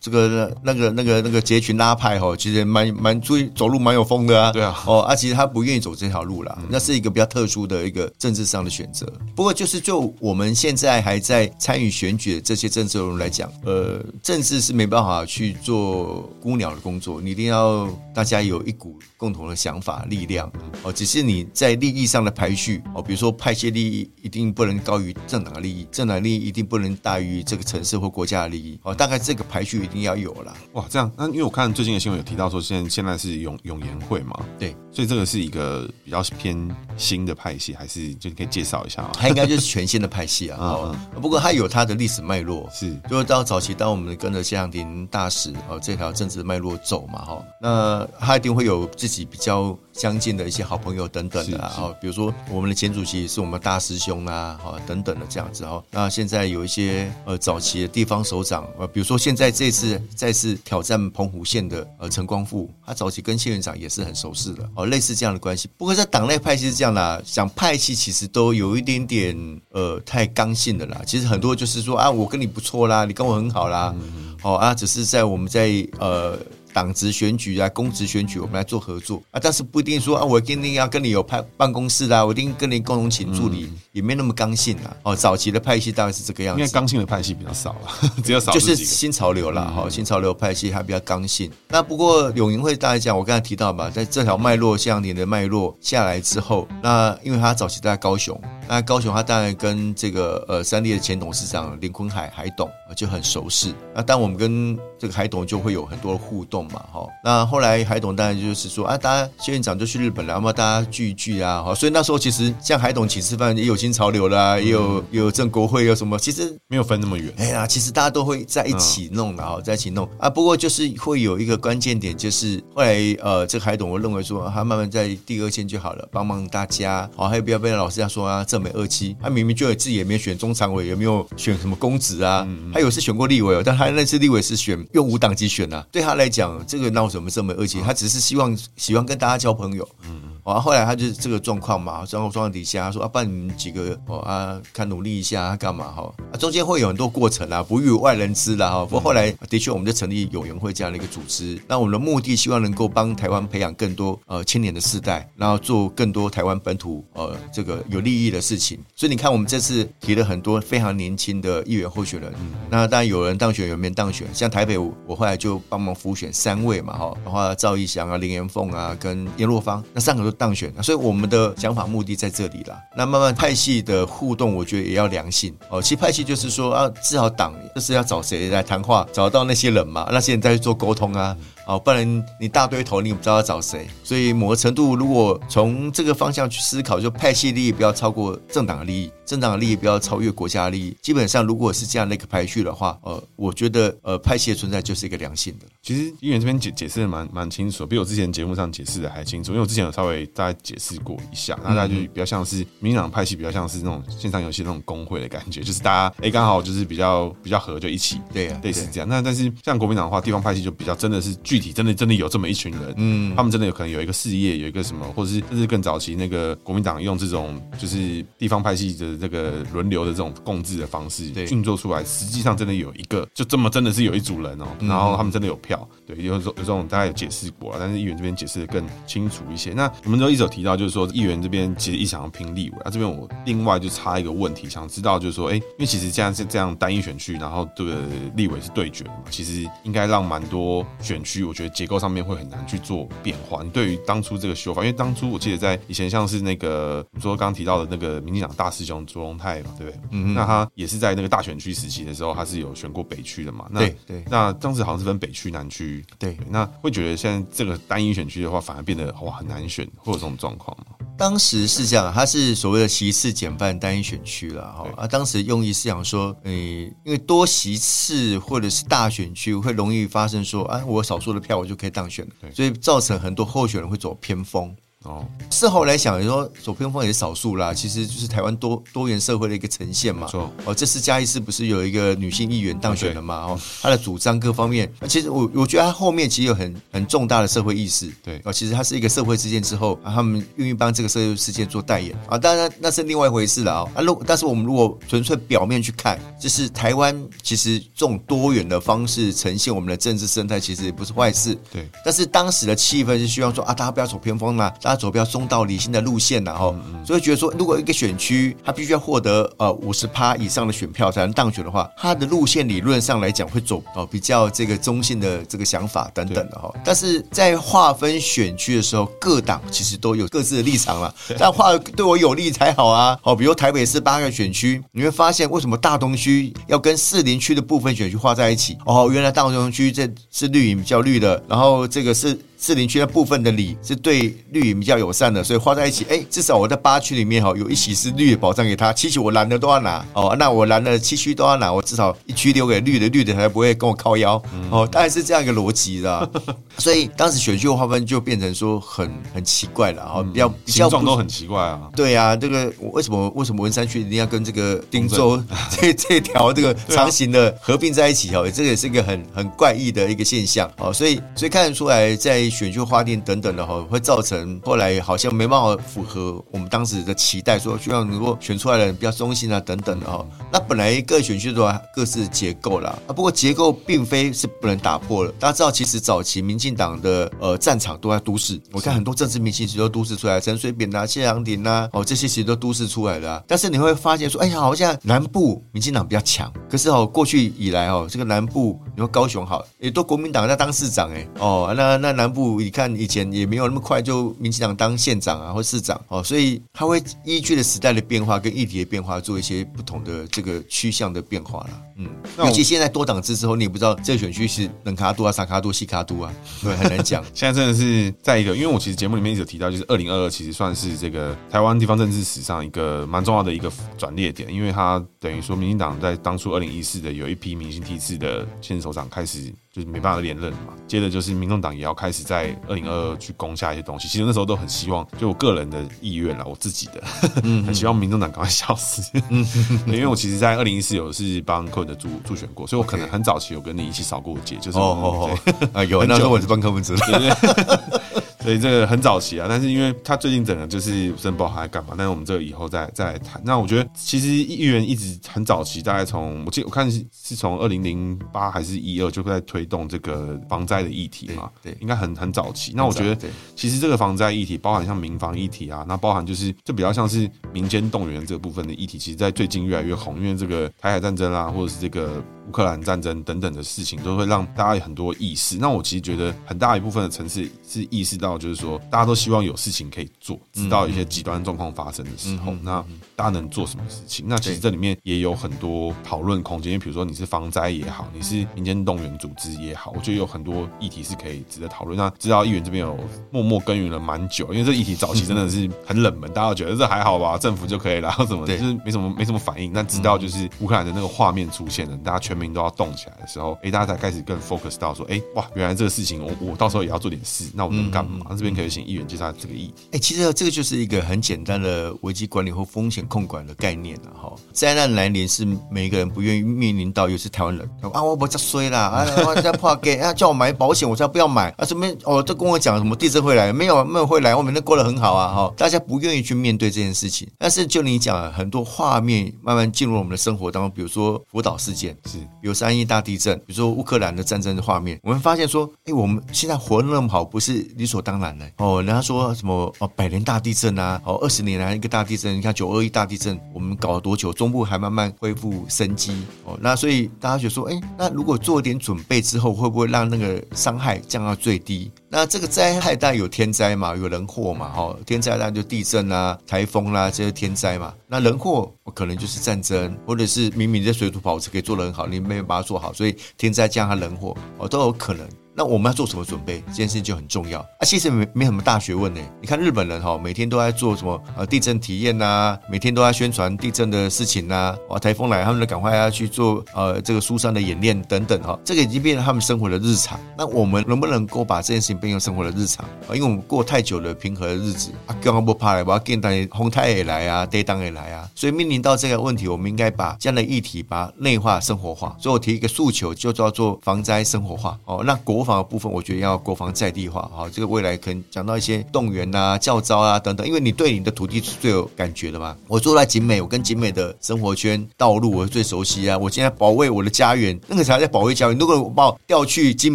这个那个那个那个结群拉派哈，其实蛮蛮注意走路蛮有风的啊。对啊，哦啊，其实他不愿意走这条路了，那是一个比较特殊的一个政治上的选择。不过就是就我们现在还在参与选举的这些政治人来讲，呃，政治是没办法去做孤鸟的工作，你一定要大家有一股共同的想法力量哦。只是你在利益上的排序哦，比如说派系利益一定不能高于政党的利益，政党利益一定不能大于这个城市或国家的利益哦。大概这个排序一定要有了。哇，这样那因为我看最近的新闻有提到说，现在现在是永永延会嘛？对，所以这个是一个比较偏新的派系，还是就可以介绍一下啊？它应该就是全新的派系啊。哦，不过它有它的历史脉络，是就是到早期，当我们跟着谢长廷大使哦这条政治脉络走嘛，哈，那他一定会有自己比较。相近的一些好朋友等等的啊，比如说我们的前主席是我们大师兄啊，哈等等的这样子哈。那现在有一些呃早期的地方首长，呃，比如说现在这次再次挑战澎湖县的呃陈光复，他早期跟谢院长也是很熟识的哦，类似这样的关系。不过在党内派系是这样的，想派系其实都有一点点呃太刚性的啦。其实很多就是说啊，我跟你不错啦，你跟我很好啦，哦啊，只是在我们在呃。党职选举啊，公职选举，我们来做合作啊，但是不一定说啊，我一定要跟你有派办公室啊，我一定跟你共同请助理，嗯、也没那么刚性啊。哦，早期的派系大概是这个样子，因为刚性的派系比较少了，只有少就是新潮流啦。哈、嗯，新潮流派系还比较刚性。那不过永盈会大家讲，我刚才提到嘛，在这条脉络像你的脉络下来之后，那因为他早期在高雄，那高雄他当然跟这个呃三立的前董事长林坤海海董就很熟识。那当我们跟这个海董就会有很多的互动。嘛，哈，那后来海董当然就是说啊，大家谢院长就去日本了，那么大家聚一聚啊，哈，所以那时候其实像海董请吃饭也有新潮流啦，也有也有正国会有什么，其实没有分那么远。哎呀，其实大家都会在一起弄的哈，在一起弄啊。不过就是会有一个关键点，就是后来呃，这个海董我认为说他慢慢在第二线就好了，帮忙大家，好，还有不要被老师这样说啊，正美二期，他明明就有自己也没有选中常委，也没有选什么公职啊，他有是选过立委，但他那次立委是选用无党籍选啊，对他来讲。这个闹什么这么二期？他只是希望喜欢跟大家交朋友。嗯嗯。啊，后来他就是这个状况嘛，然后状况底下他说啊，不然你们几个哦啊，看努力一下，干嘛哈？啊，中间会有很多过程啊，不与外人知啦哈。不过后来的确，我们就成立永延会这样的一个组织。那我们的目的，希望能够帮台湾培养更多呃青年的世代，然后做更多台湾本土呃这个有利益的事情。所以你看，我们这次提了很多非常年轻的议员候选人。那当然有人当选，有人没当选。像台北，我后来就帮忙辅选三位嘛哈，然后赵义祥啊、林延凤啊、跟颜若芳，那三个都。当选，所以我们的想法目的在这里了。那慢慢派系的互动，我觉得也要良性哦。其实派系就是说啊，至少党就是要找谁来谈话，找到那些人嘛，那些人再去做沟通啊。哦，不然你大堆头，你不知道要找谁。所以某个程度，如果从这个方向去思考，就派系利益不要超过政党的利益，政党的利益不要超越国家的利益。基本上，如果是这样的一个排序的话，呃，我觉得呃，派系的存在就是一个良性的。其实议员这边解解释的蛮蛮清楚，比我之前节目上解释的还清楚。因为我之前有稍微大概解释过一下，那大家就比较像是民进党派系，比较像是那种线上游戏那种工会的感觉，就是大家哎刚好就是比较比较合，就一起对啊，类似这样。那但是像国民党的话，地方派系就比较真的是具体，真的真的有。这么一群人，嗯，他们真的有可能有一个事业，有一个什么，或者是甚至更早期那个国民党用这种就是地方派系的这个轮流的这种共治的方式运作出来，实际上真的有一个，就这么真的是有一组人哦，然后他们真的有票，对，有有这种大家有解释过，但是议员这边解释的更清楚一些。那我们都一直有提到，就是说议员这边其实一想要拼立委，啊，这边我另外就插一个问题，想知道就是说，哎，因为其实这样是这样单一选区，然后对立委是对决的嘛，其实应该让蛮多选区，我觉得结构上面。会很难去做变化。你对于当初这个修法，因为当初我记得在以前，像是那个你说刚刚提到的那个民进党大师兄卓荣泰嘛，对不对？嗯，那他也是在那个大选区时期的时候，他是有选过北区的嘛？那对对。那当时好像是分北区、南区。对，对。那会觉得现在这个单一选区的话，反而变得哇很难选，会有这种状况吗？当时是这样，它是所谓的席次减半单一选区了哈。啊，当时用意是想说，诶，因为多席次或者是大选区会容易发生说，啊，我少数的票我就可以当选。对，所以造成很多候选人会走偏锋。哦，事后来想，说走偏锋也是少数啦，其实就是台湾多多元社会的一个呈现嘛。错哦，这次嘉义市不是有一个女性议员当选了嘛？哦，她的主张各方面，其实我我觉得她后面其实有很很重大的社会意识。对哦，其实她是一个社会事件之后，啊、他们愿意帮这个社会事件做代言啊。当然那是另外一回事了啊。啊，如但是我们如果纯粹表面去看，就是台湾其实这种多元的方式呈现我们的政治生态，其实也不是坏事。对，但是当时的气氛是希望说啊，大家不要走偏锋啦。大家走比较中道理性的路线然后所以觉得说，如果一个选区他必须要获得呃五十趴以上的选票才能当选的话，他的路线理论上来讲会走哦比较这个中性的这个想法等等的哈。但是在划分选区的时候，各党其实都有各自的立场了。但划对我有利才好啊。好，比如台北市八个选区，你会发现为什么大东区要跟士林区的部分选区划在一起？哦，原来大东区这是绿营比较绿的，然后这个是。士林区的部分的里是对绿营比较友善的，所以画在一起，哎，至少我在八区里面哈有一席是绿的保障给他，七区我蓝的都要拿哦，那我蓝的七区都要拿，我至少一区留给绿的，绿的才不会跟我靠腰哦，大概是这样一个逻辑的，所以当时选区划分就变成说很很奇怪了哈，比较比较形状都很奇怪啊，对啊，这个为什么为什么文山区一定要跟这个汀州 这这条这个 长形的合并在一起哦，这个也是一个很很怪异的一个现象哦，所以所以看得出来在。选区划定等等的哈，会造成后来好像没办法符合我们当时的期待，说希望能够选出来的人比较中性啊等等的哈。那本来各选区都有各自结构啦，啊，不过结构并非是不能打破了。大家知道，其实早期民进党的呃战场都在都市，我看很多政治明星其实都都市出来，陈水扁啊、谢长廷啊，哦这些其实都都市出来的啊。但是你会发现说，哎呀，好像南部民进党比较强，可是哦过去以来哦，这个南部你说高雄好，也都国民党在当市长哎，哦那那南部。不你看以前也没有那么快就民进党当县长啊或市长哦，所以他会依据着时代的变化跟议题的变化做一些不同的这个趋向的变化了。嗯，尤其现在多党制之后，你也不知道这个选区是冷卡度啊、啥卡度、西卡度啊，对，很难讲。现在真的是在一个，因为我其实节目里面一直有提到，就是二零二二其实算是这个台湾地方政治史上一个蛮重要的一个转捩点，因为它等于说民进党在当初二零一四的有一批明星梯次的现任首长开始。就是没办法连任嘛，接着就是民众党也要开始在二零二二去攻下一些东西。其实那时候都很希望，就我个人的意愿啦，我自己的，很希望民众党赶快消失。嗯，因为我其实，在二零一四有是帮柯文哲助助选过，所以我可能很早期有跟你一起扫过街，就是哦哦哦，啊有，那时候我是帮柯文哲的。所以这个很早期啊，但是因为他最近整个就是申报还干嘛？但是我们这个以后再再来谈。那我觉得其实议员一直很早期，大概从我记得我看是是从二零零八还是一二就在推动这个防灾的议题嘛，对，对应该很很早期。那我觉得其实这个防灾议题包含像民防议题啊，那包含就是就比较像是民间动员这个部分的议题，其实在最近越来越红，因为这个台海战争啊，或者是这个。乌克兰战争等等的事情，都会让大家有很多意识。那我其实觉得很大一部分的城市是意识到，就是说大家都希望有事情可以做，直到一些极端状况发生的时候，那大家能做什么事情？那其实这里面也有很多讨论空间。因为比如说你是防灾也好，你是民间动员组织也好，我觉得有很多议题是可以值得讨论。那知道议员这边有默默耕耘了蛮久，因为这议题早期真的是很冷门，大家都觉得这还好吧，政府就可以了，然后怎么就是没什么没什么反应。那直到就是乌克兰的那个画面出现了，大家全民都要动起来的时候，哎、欸，大家才开始更 focus 到说，哎、欸，哇，原来这个事情我我到时候也要做点事，那我能干嘛？嗯、这边可以请议员介绍这个议题。哎、欸，其实这个就是一个很简单的危机管理或风险控管的概念了哈。灾难来临是每一个人不愿意面临到，尤其是台湾人啊，我不这衰啦，啊，我在怕给啊，叫我买保险，我才不要买啊，什么哦，都跟我讲什么地震会来，没有没有会来，我每天过得很好啊哈。大家不愿意去面对这件事情，但是就你讲，很多画面慢慢进入我们的生活当中，比如说福岛事件是，比如三一大地震。比如说乌克兰的战争的画面，我们发现说，哎，我们现在活得那么好，不是理所当然的哦。人家说什么哦，百年大地震啊，哦，二十年来一个大地震，你看九二一大地震，我们搞了多久？中部还慢慢恢复生机哦。那所以大家就说，哎，那如果做点准备之后，会不会让那个伤害降到最低？那这个灾害当然有天灾嘛，有人祸嘛，哈，天灾当然就地震啊、台风啦、这些天灾嘛。那人祸可能就是战争，或者是明明在水土保持可以做得很好，你没有把它做好，所以天灾加上人祸哦都有可能。那我们要做什么准备？这件事情就很重要啊。其实没没什么大学问呢。你看日本人哈，每天都在做什么呃地震体验呐，每天都在宣传地震的事情呐。哇，台风来，他们就赶快要去做呃这个疏散的演练等等哈。这个已经变成他们生活的日常。那我们能不能够把这件事情变成生活的日常啊？因为我们过太久了平和的日子啊，刚刚不怕来，我要跟大家红太也来啊，跌当也来啊。所以面临到这个问题，我们应该把这样的议题把内化生活化。所以我提一个诉求，就叫做防灾生活化哦。那国防的部分，我觉得要国防在地化哈。这个未来可能讲到一些动员啊、教招啊等等，因为你对你的土地是最有感觉的嘛。我住在景美，我跟景美的生活圈、道路我是最熟悉啊。我现在保卫我的家园，那个才在保卫家园。如果我把我调去金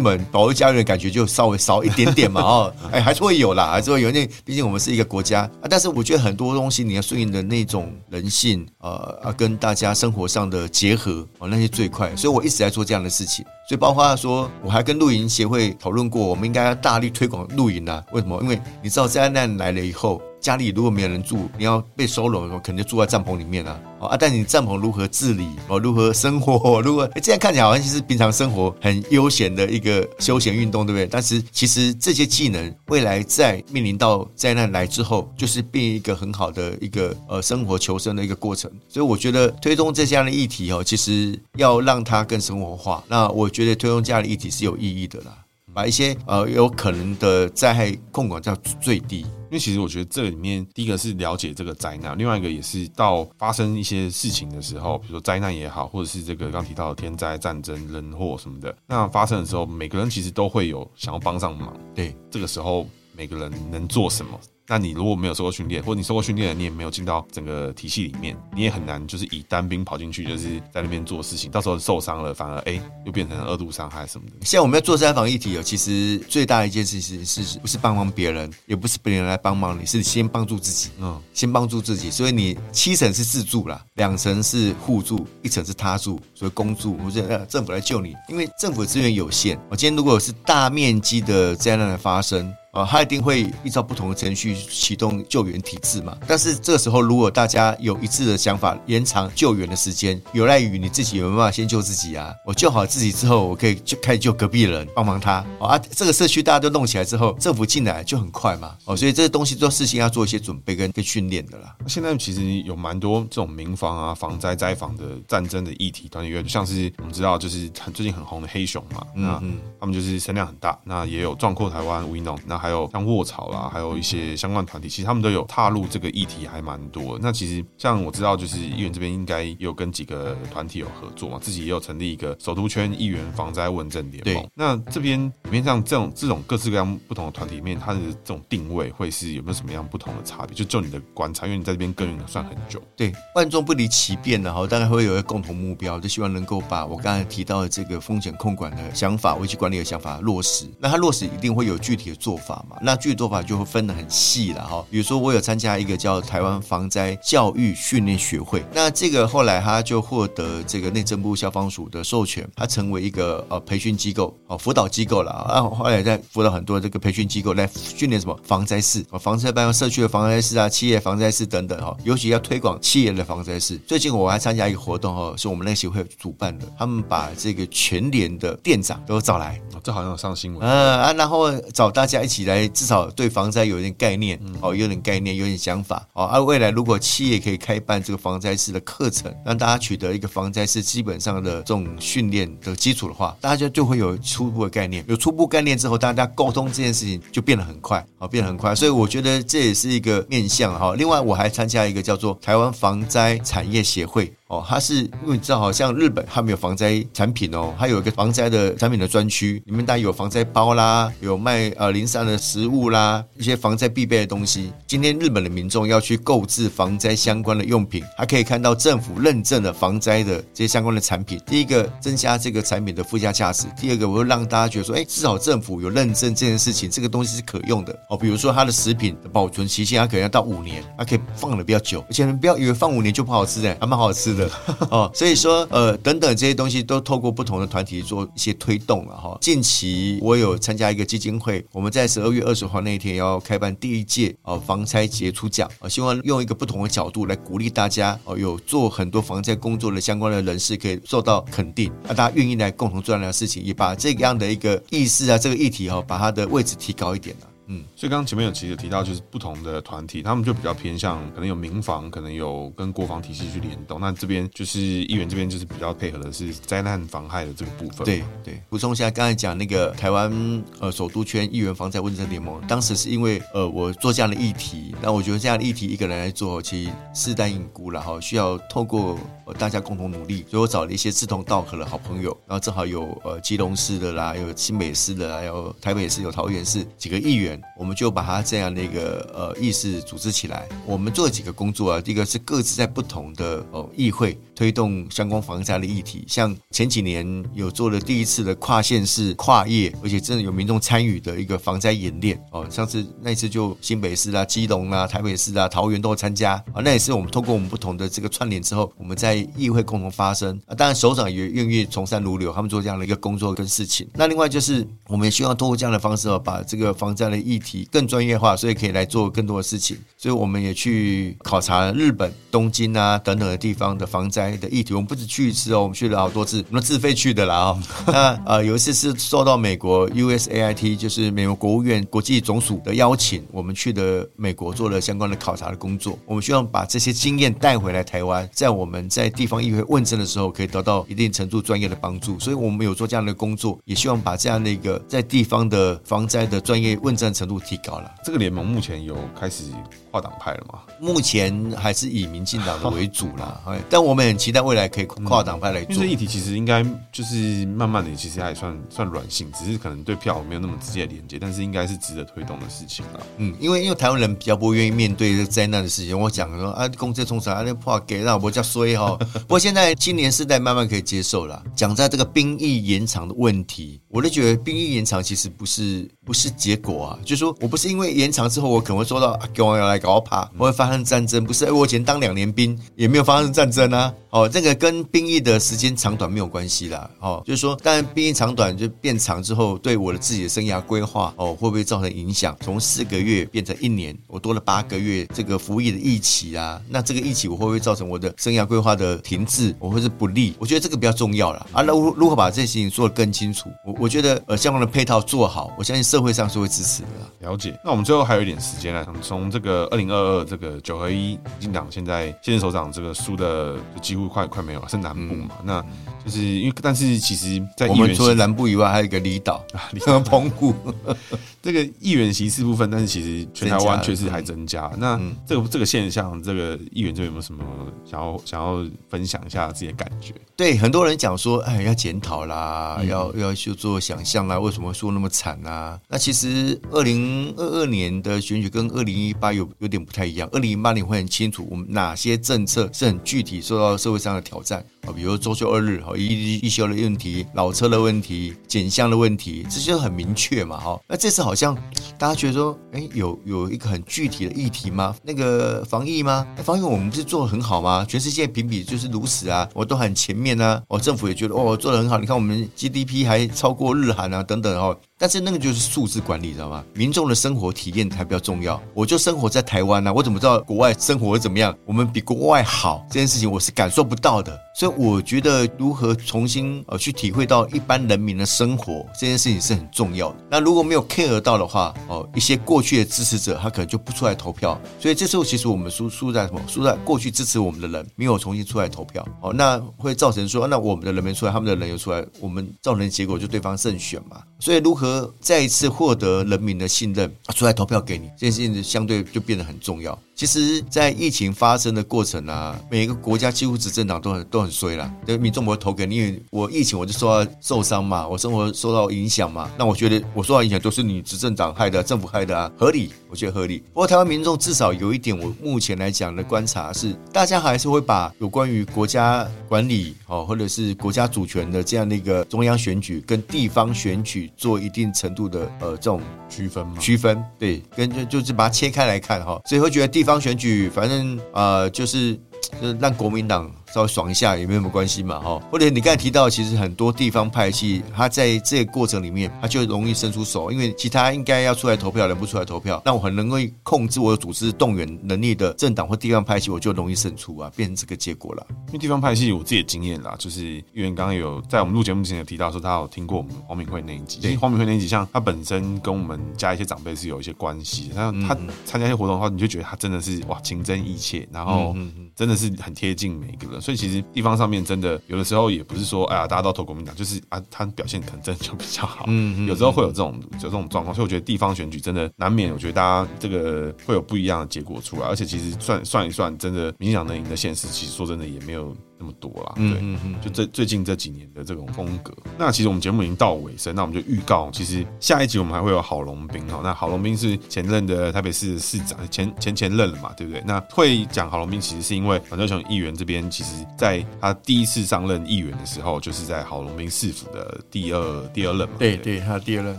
门保卫家园，的感觉就稍微少一点点嘛 哦。哎，还是会有啦，还是会有，因为毕竟我们是一个国家啊。但是我觉得很多东西你要顺应的那种人性，呃啊，跟大家生活上的结合哦，那些最快。所以我一直在做这样的事情。所以包括说，我还跟露营协会讨论过，我们应该要大力推广露营啊。为什么？因为你知道灾难来了以后。家里如果没有人住，你要被收容的时候，肯定住在帐篷里面啊！啊，但你帐篷如何治理？哦，如何生活？如何？这样看起来好像其实平常生活很悠闲的一个休闲运动，对不对？但是其实这些技能，未来在面临到灾难来之后，就是变一个很好的一个呃生活求生的一个过程。所以我觉得推动这样的议题哦，其实要让它更生活化。那我觉得推动这样的议题是有意义的啦。把一些呃有可能的灾害控管到最低，因为其实我觉得这里面第一个是了解这个灾难，另外一个也是到发生一些事情的时候，比如说灾难也好，或者是这个刚提到的天灾、战争、人祸什么的，那发生的时候，每个人其实都会有想要帮上忙。对，这个时候每个人能做什么？那你如果没有受过训练，或者你受过训练的，你也没有进到整个体系里面，你也很难就是以单兵跑进去，就是在那边做事情，到时候受伤了，反而哎、欸、又变成二度伤害什么的。现在我们要做灾防议题哦，其实最大的一件事情是，是不是帮忙别人，也不是别人来帮忙你，是先帮助自己，嗯，先帮助自己。所以你七成是自助啦，两成是互助，一成是他助，所以公助，或者政府来救你，因为政府资源有限。我今天如果是大面积的灾难的发生。啊，他一定会依照不同的程序启动救援体制嘛。但是这个时候，如果大家有一致的想法，延长救援的时间，有赖于你自己有没有办法先救自己啊？我救好自己之后，我可以就开始救隔壁人，帮忙他。哦啊，这个社区大家都弄起来之后，政府进来就很快嘛。哦，所以这个东西做事情要做一些准备跟跟训练的啦。现在其实有蛮多这种民防啊、防灾灾防的战争的议题团体，像是我们知道就是很最近很红的黑熊嘛，那他们就是声量很大，那也有壮阔台湾、We Know，那还有像卧槽啦，还有一些相关团体，其实他们都有踏入这个议题，还蛮多。那其实像我知道，就是议员这边应该有跟几个团体有合作嘛，自己也有成立一个首都圈议员防灾问政联盟。那这边里面像这种这种各式各样不同的团体里面，它的这种定位会是有没有什么样不同的差别？就就你的观察，因为你在这边耕耘了算很久。对，万众不离其变的哈，大概会有一个共同目标，就希望能够把我刚才提到的这个风险控管的想法、危机管理的想法落实。那它落实一定会有具体的做法嘛？那具体做法就会分得很细了哈。比如说，我有参加一个叫台湾防灾教育训练学会，那这个后来他就获得这个内政部消防署的授权，他成为一个呃培训机构哦，辅导机构了。啊后后来在辅导很多这个培训机构来训练什么防灾士、防灾班、社区的防灾士啊、企业防灾士等等哈。尤其要推广企业的防灾士。最近我还参加一个活动哈，是我们那协会主办的，他们把这个全联的店长都找来，这好像有上新闻。嗯啊，然后找大家一起来，至少对防灾有一点概念哦，有点概念，有点想法哦。而未来如果企业可以开办这个防灾式的课程，让大家取得一个防灾式基本上的这种训练的基础的话，大家就就会有初步的概念。有初步概念之后，大家沟通这件事情就变得很快，哦，变得很快。所以我觉得这也是一个面向哈。另外，我还参加一个叫做台湾防灾产业协会。哦，它是因为你知道，好像日本他们有防灾产品哦，它有一个防灾的产品的专区，里面当然有防灾包啦，有卖呃零散的食物啦，一些防灾必备的东西。今天日本的民众要去购置防灾相关的用品，还可以看到政府认证的防灾的这些相关的产品。第一个增加这个产品的附加价值，第二个我会让大家觉得说，哎，至少政府有认证这件事情，这个东西是可用的哦。比如说它的食品的保存期限，它可能要到五年，它可以放的比较久，而且你不要以为放五年就不好吃哎，还蛮好吃的。的 哦。所以说，呃，等等这些东西都透过不同的团体做一些推动了哈。近期我有参加一个基金会，我们在十二月二十号那一天要开办第一届哦防拆杰出奖啊，希望用一个不同的角度来鼓励大家哦，有做很多防灾工作的相关的人士可以受到肯定，那大家愿意来共同做这样的事情，也把这样的一个意识啊，这个议题哈，把它的位置提高一点了。嗯，所以刚刚前面有其实提到，就是不同的团体，他们就比较偏向，可能有民防，可能有跟国防体系去联动。那这边就是议员这边就是比较配合的是灾难防害的这个部分。对对，补充一下，刚才讲那个台湾呃首都圈议员防灾问政联盟，当时是因为呃我做这样的议题，那我觉得这样的议题一个人来做其实势单力孤然后，需要透过大家共同努力，所以我找了一些志同道合的好朋友，然后正好有呃基隆市的啦，有新北市的啦，有台北市，有桃园市几个议员。我们就把它这样的一个呃意识组织起来。我们做几个工作啊，一个是各自在不同的哦议会推动相关防灾的议题。像前几年有做了第一次的跨县市、跨业，而且真的有民众参与的一个防灾演练哦。上次那次就新北市啊、基隆啊、台北市啊、桃园都参加啊。那也是我们通过我们不同的这个串联之后，我们在议会共同发声啊。当然首长也愿意从善如流，他们做这样的一个工作跟事情。那另外就是我们也希望通过这样的方式哦，把这个防灾的议题。更专业化，所以可以来做更多的事情。所以我们也去考察日本东京啊等等的地方的防灾的议题。我们不止去一次哦，我们去了好多次，我们自费去的啦哦。那呃有一次是受到美国 USAIT，就是美国国务院国际总署的邀请，我们去的美国做了相关的考察的工作。我们希望把这些经验带回来台湾，在我们在地方议会问政的时候，可以得到一定程度专业的帮助。所以我们有做这样的工作，也希望把这样的一个在地方的防灾的专业问政程度。提高了，这个联盟目前有开始跨党派了吗？目前还是以民进党的为主啦，但我们很期待未来可以跨党派来做。嗯、这议题其实应该就是慢慢的，其实还算算软性，只是可能对票没有那么直接的连接，但是应该是值得推动的事情了。嗯，因为因为台湾人比较不愿意面对这灾难的事情，我讲说啊，公车冲上啊，那破给让我叫衰哈。不过现在青年世代慢慢可以接受了。讲在这个兵役延长的问题，我都觉得兵役延长其实不是不是结果啊，就是说。我不是因为延长之后，我可能会说到给我要来搞我怕，我会发生战争。不是，我以前当两年兵也没有发生战争啊。哦，这个跟兵役的时间长短没有关系啦。哦，就是说，当然兵役长短就变长之后，对我的自己的生涯规划哦，会不会造成影响？从四个月变成一年，我多了八个月这个服役的役期啊，那这个役期我会不会造成我的生涯规划的停滞？我会是不利？我觉得这个比较重要了啊。那如如何把这些事情做得更清楚？我我觉得呃，相关的配套做好，我相信社会上是会支持。了解。那我们最后还有一点时间来，从这个二零二二这个九合一，民进党现在现任首长这个输的几乎快快没有了，是南部嘛？嗯、那就是因为，但是其实，在我们除了南部以外，还有一个离岛 啊，离岛 澎湖。这个议员席次部分，但是其实全台湾确实还增加。那这个这个现象，这个议员这边有没有什么想要想要分享一下自己的感觉？对，很多人讲说，哎，要检讨啦，嗯、要要去做想象啦，为什么说那么惨啊？那其实二零二二年的选举跟二零一八有有点不太一样。二零一八年会很清楚，我们哪些政策是很具体受到社会上的挑战啊，比如周休二日、哈一一休的问题、老车的问题、减项的问题，这些很明确嘛，哈。那这次好像大家觉得说，哎，有有一个很具体的议题吗？那个防疫吗？防疫我们不是做的很好吗？全世界评比就是如此啊，我都很前面呢。哦，政府也觉得哦，做的很好。你看我们 GDP 还超过日韩啊，等等哦。但是那个就是数字管理，知道吗？民众的生活体验才比较重要。我就生活在台湾呢，我怎么知道国外生活怎么样？我们比国外好这件事情，我是感受不到的。所以我觉得如何重新呃去体会到一般人民的生活这件事情是很重要的。那如果没有 care 到的话，哦，一些过去的支持者他可能就不出来投票。所以这时候其实我们输输在什么？输在过去支持我们的人没有重新出来投票。哦，那会造成说，那我们的人没出来，他们的人又出来，我们造成的结果就对方胜选嘛。所以如何再一次获得人民的信任，出来投票给你，这件事情相对就变得很重要。其实，在疫情发生的过程啊，每一个国家几乎执政党都很都很衰啦。对民众不会投给你，因为我疫情我就受到受伤嘛，我生活受到影响嘛。那我觉得我受到影响都是你执政党害的，政府害的啊，合理，我觉得合理。不过台湾民众至少有一点，我目前来讲的观察是，大家还是会把有关于国家管理哦，或者是国家主权的这样的一个中央选举跟地方选举做一定程度的呃这种区分嘛，区分对，跟就就是把它切开来看哈，所以会觉得地。地方选举，反正呃，就是就是让国民党稍微爽一下也没有什么关系嘛，哈。或者你刚才提到，其实很多地方派系，他在这个过程里面，他就容易伸出手，因为其他应该要出来投票，人不出来投票，那我很能够控制我有组织动员能力的政党或地方派系，我就容易胜出啊，变成这个结果了。因为地方派系，我自己的经验啦，就是议员刚刚有在我们录节目之前有提到说，他有听过我们黄敏慧那一集。对，黄敏慧那一集，像他本身跟我们家一些长辈是有一些关系，他他参加一些活动的话，你就觉得他真的是哇情真意切，然后真的是很贴近每一个人。所以其实地方上面真的有的时候也不是说哎呀大家都投国民党，就是啊他表现可能真的就比较好。嗯嗯，有时候会有这种有这种状况，所以我觉得地方选举真的难免，我觉得大家这个会有不一样的结果出来。而且其实算算一算，真的民进党能赢的现实，其实说真的也没有。那么多啦，对，嗯嗯，就这最近这几年的这种风格。那其实我们节目已经到尾声，那我们就预告，其实下一集我们还会有郝龙斌哈。那郝龙斌是前任的台北市市长，前前前任了嘛，对不对？那会讲郝龙斌，其实是因为反正从议员这边，其实在他第一次上任议员的时候，就是在郝龙斌市府的第二第二任嘛。对对，他第二任。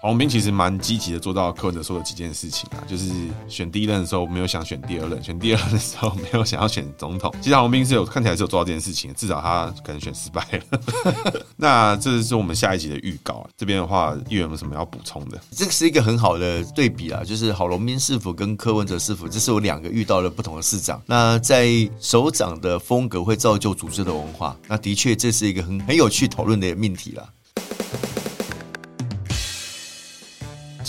郝龙斌其实蛮积极的做到柯文哲说的几件事情啊，就是选第一任的时候没有想选第二任，选第二任的时候没有想要选总统。其实郝龙斌是有看起来是有做到这件事情，至少他。可能选失败了，那这是我们下一集的预告。这边的话，议员有什么要补充的？这个是一个很好的对比啊，就是郝龙斌市府跟柯文哲市府，这是我两个遇到了不同的市长。那在首长的风格会造就组织的文化，那的确这是一个很很有趣讨论的命题了。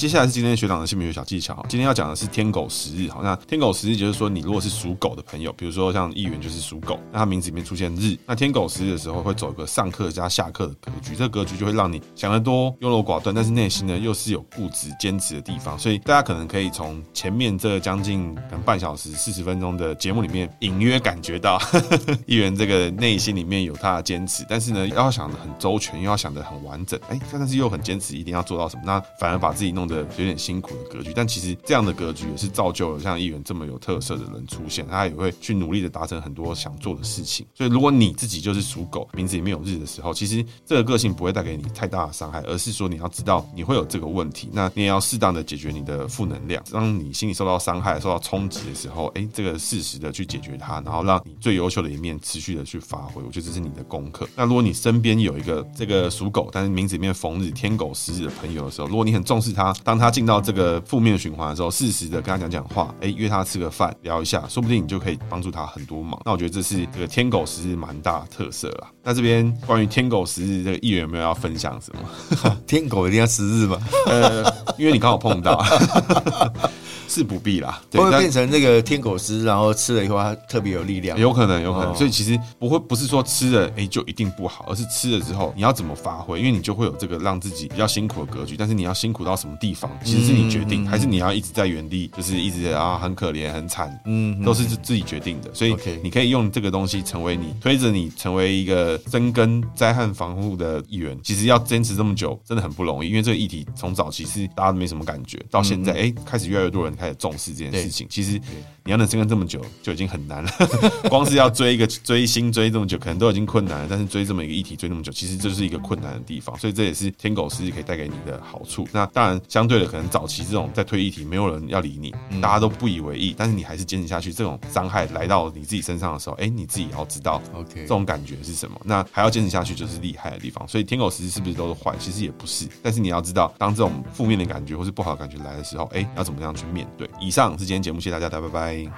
接下来是今天学长的姓名学小技巧。今天要讲的是天狗食日。好，那天狗食日就是说，你如果是属狗的朋友，比如说像议员就是属狗，那他名字里面出现日，那天狗食日的时候会走一个上课加下课的格局。这个格局就会让你想得多、优柔寡断，但是内心呢又是有固执、坚持的地方。所以大家可能可以从前面这将近可能半小时、四十分钟的节目里面，隐约感觉到 议员这个内心里面有他的坚持，但是呢，要想得很周全，又要想得很完整。哎，但是又很坚持，一定要做到什么？那反而把自己弄得。的有点辛苦的格局，但其实这样的格局也是造就了像议员这么有特色的人出现，他也会去努力的达成很多想做的事情。所以，如果你自己就是属狗，名字里面有日的时候，其实这个个性不会带给你太大的伤害，而是说你要知道你会有这个问题，那你也要适当的解决你的负能量。当你心里受到伤害、受到冲击的时候，哎，这个适时的去解决它，然后让你最优秀的一面持续的去发挥。我觉得这是你的功课。那如果你身边有一个这个属狗，但是名字里面逢日天狗食日的朋友的时候，如果你很重视他，当他进到这个负面循环的时候，适时的跟他讲讲话，哎，约他吃个饭聊一下，说不定你就可以帮助他很多忙。那我觉得这是这个天狗食日蛮大的特色啦。那这边关于天狗食日，这个议员有没有要分享什么？天狗一定要食日吗？呃，因为你刚好碰到。是不必啦，会变成那个天狗食，然后吃了以后它特别有力量，有可能，有可能。所以其实不会，不是说吃了哎就一定不好，而是吃了之后你要怎么发挥，因为你就会有这个让自己比较辛苦的格局。但是你要辛苦到什么地方，其实是你决定，还是你要一直在原地，就是一直啊很可怜很惨，嗯，都是自己决定的。所以你可以用这个东西成为你推着你成为一个深耕灾害防护的一员。其实要坚持这么久真的很不容易，因为这个议题从早期是大家都没什么感觉，到现在哎开始越来越多人。开始重视这件事情，其实你要能深耕这么久就已经很难了。光是要追一个追星追这么久，可能都已经困难了。但是追这么一个议题追那么久，其实这是一个困难的地方。所以这也是天狗实际可以带给你的好处。那当然，相对的，可能早期这种在推议题，没有人要理你，大家都不以为意，但是你还是坚持下去。这种伤害来到你自己身上的时候，哎，你自己也要知道，OK，这种感觉是什么？那还要坚持下去，就是厉害的地方。所以天狗实际是不是都是坏？其实也不是。但是你要知道，当这种负面的感觉或是不好的感觉来的时候，哎，要怎么样去面对？对，以上是今天节目，谢谢大家，大家拜拜。Bye.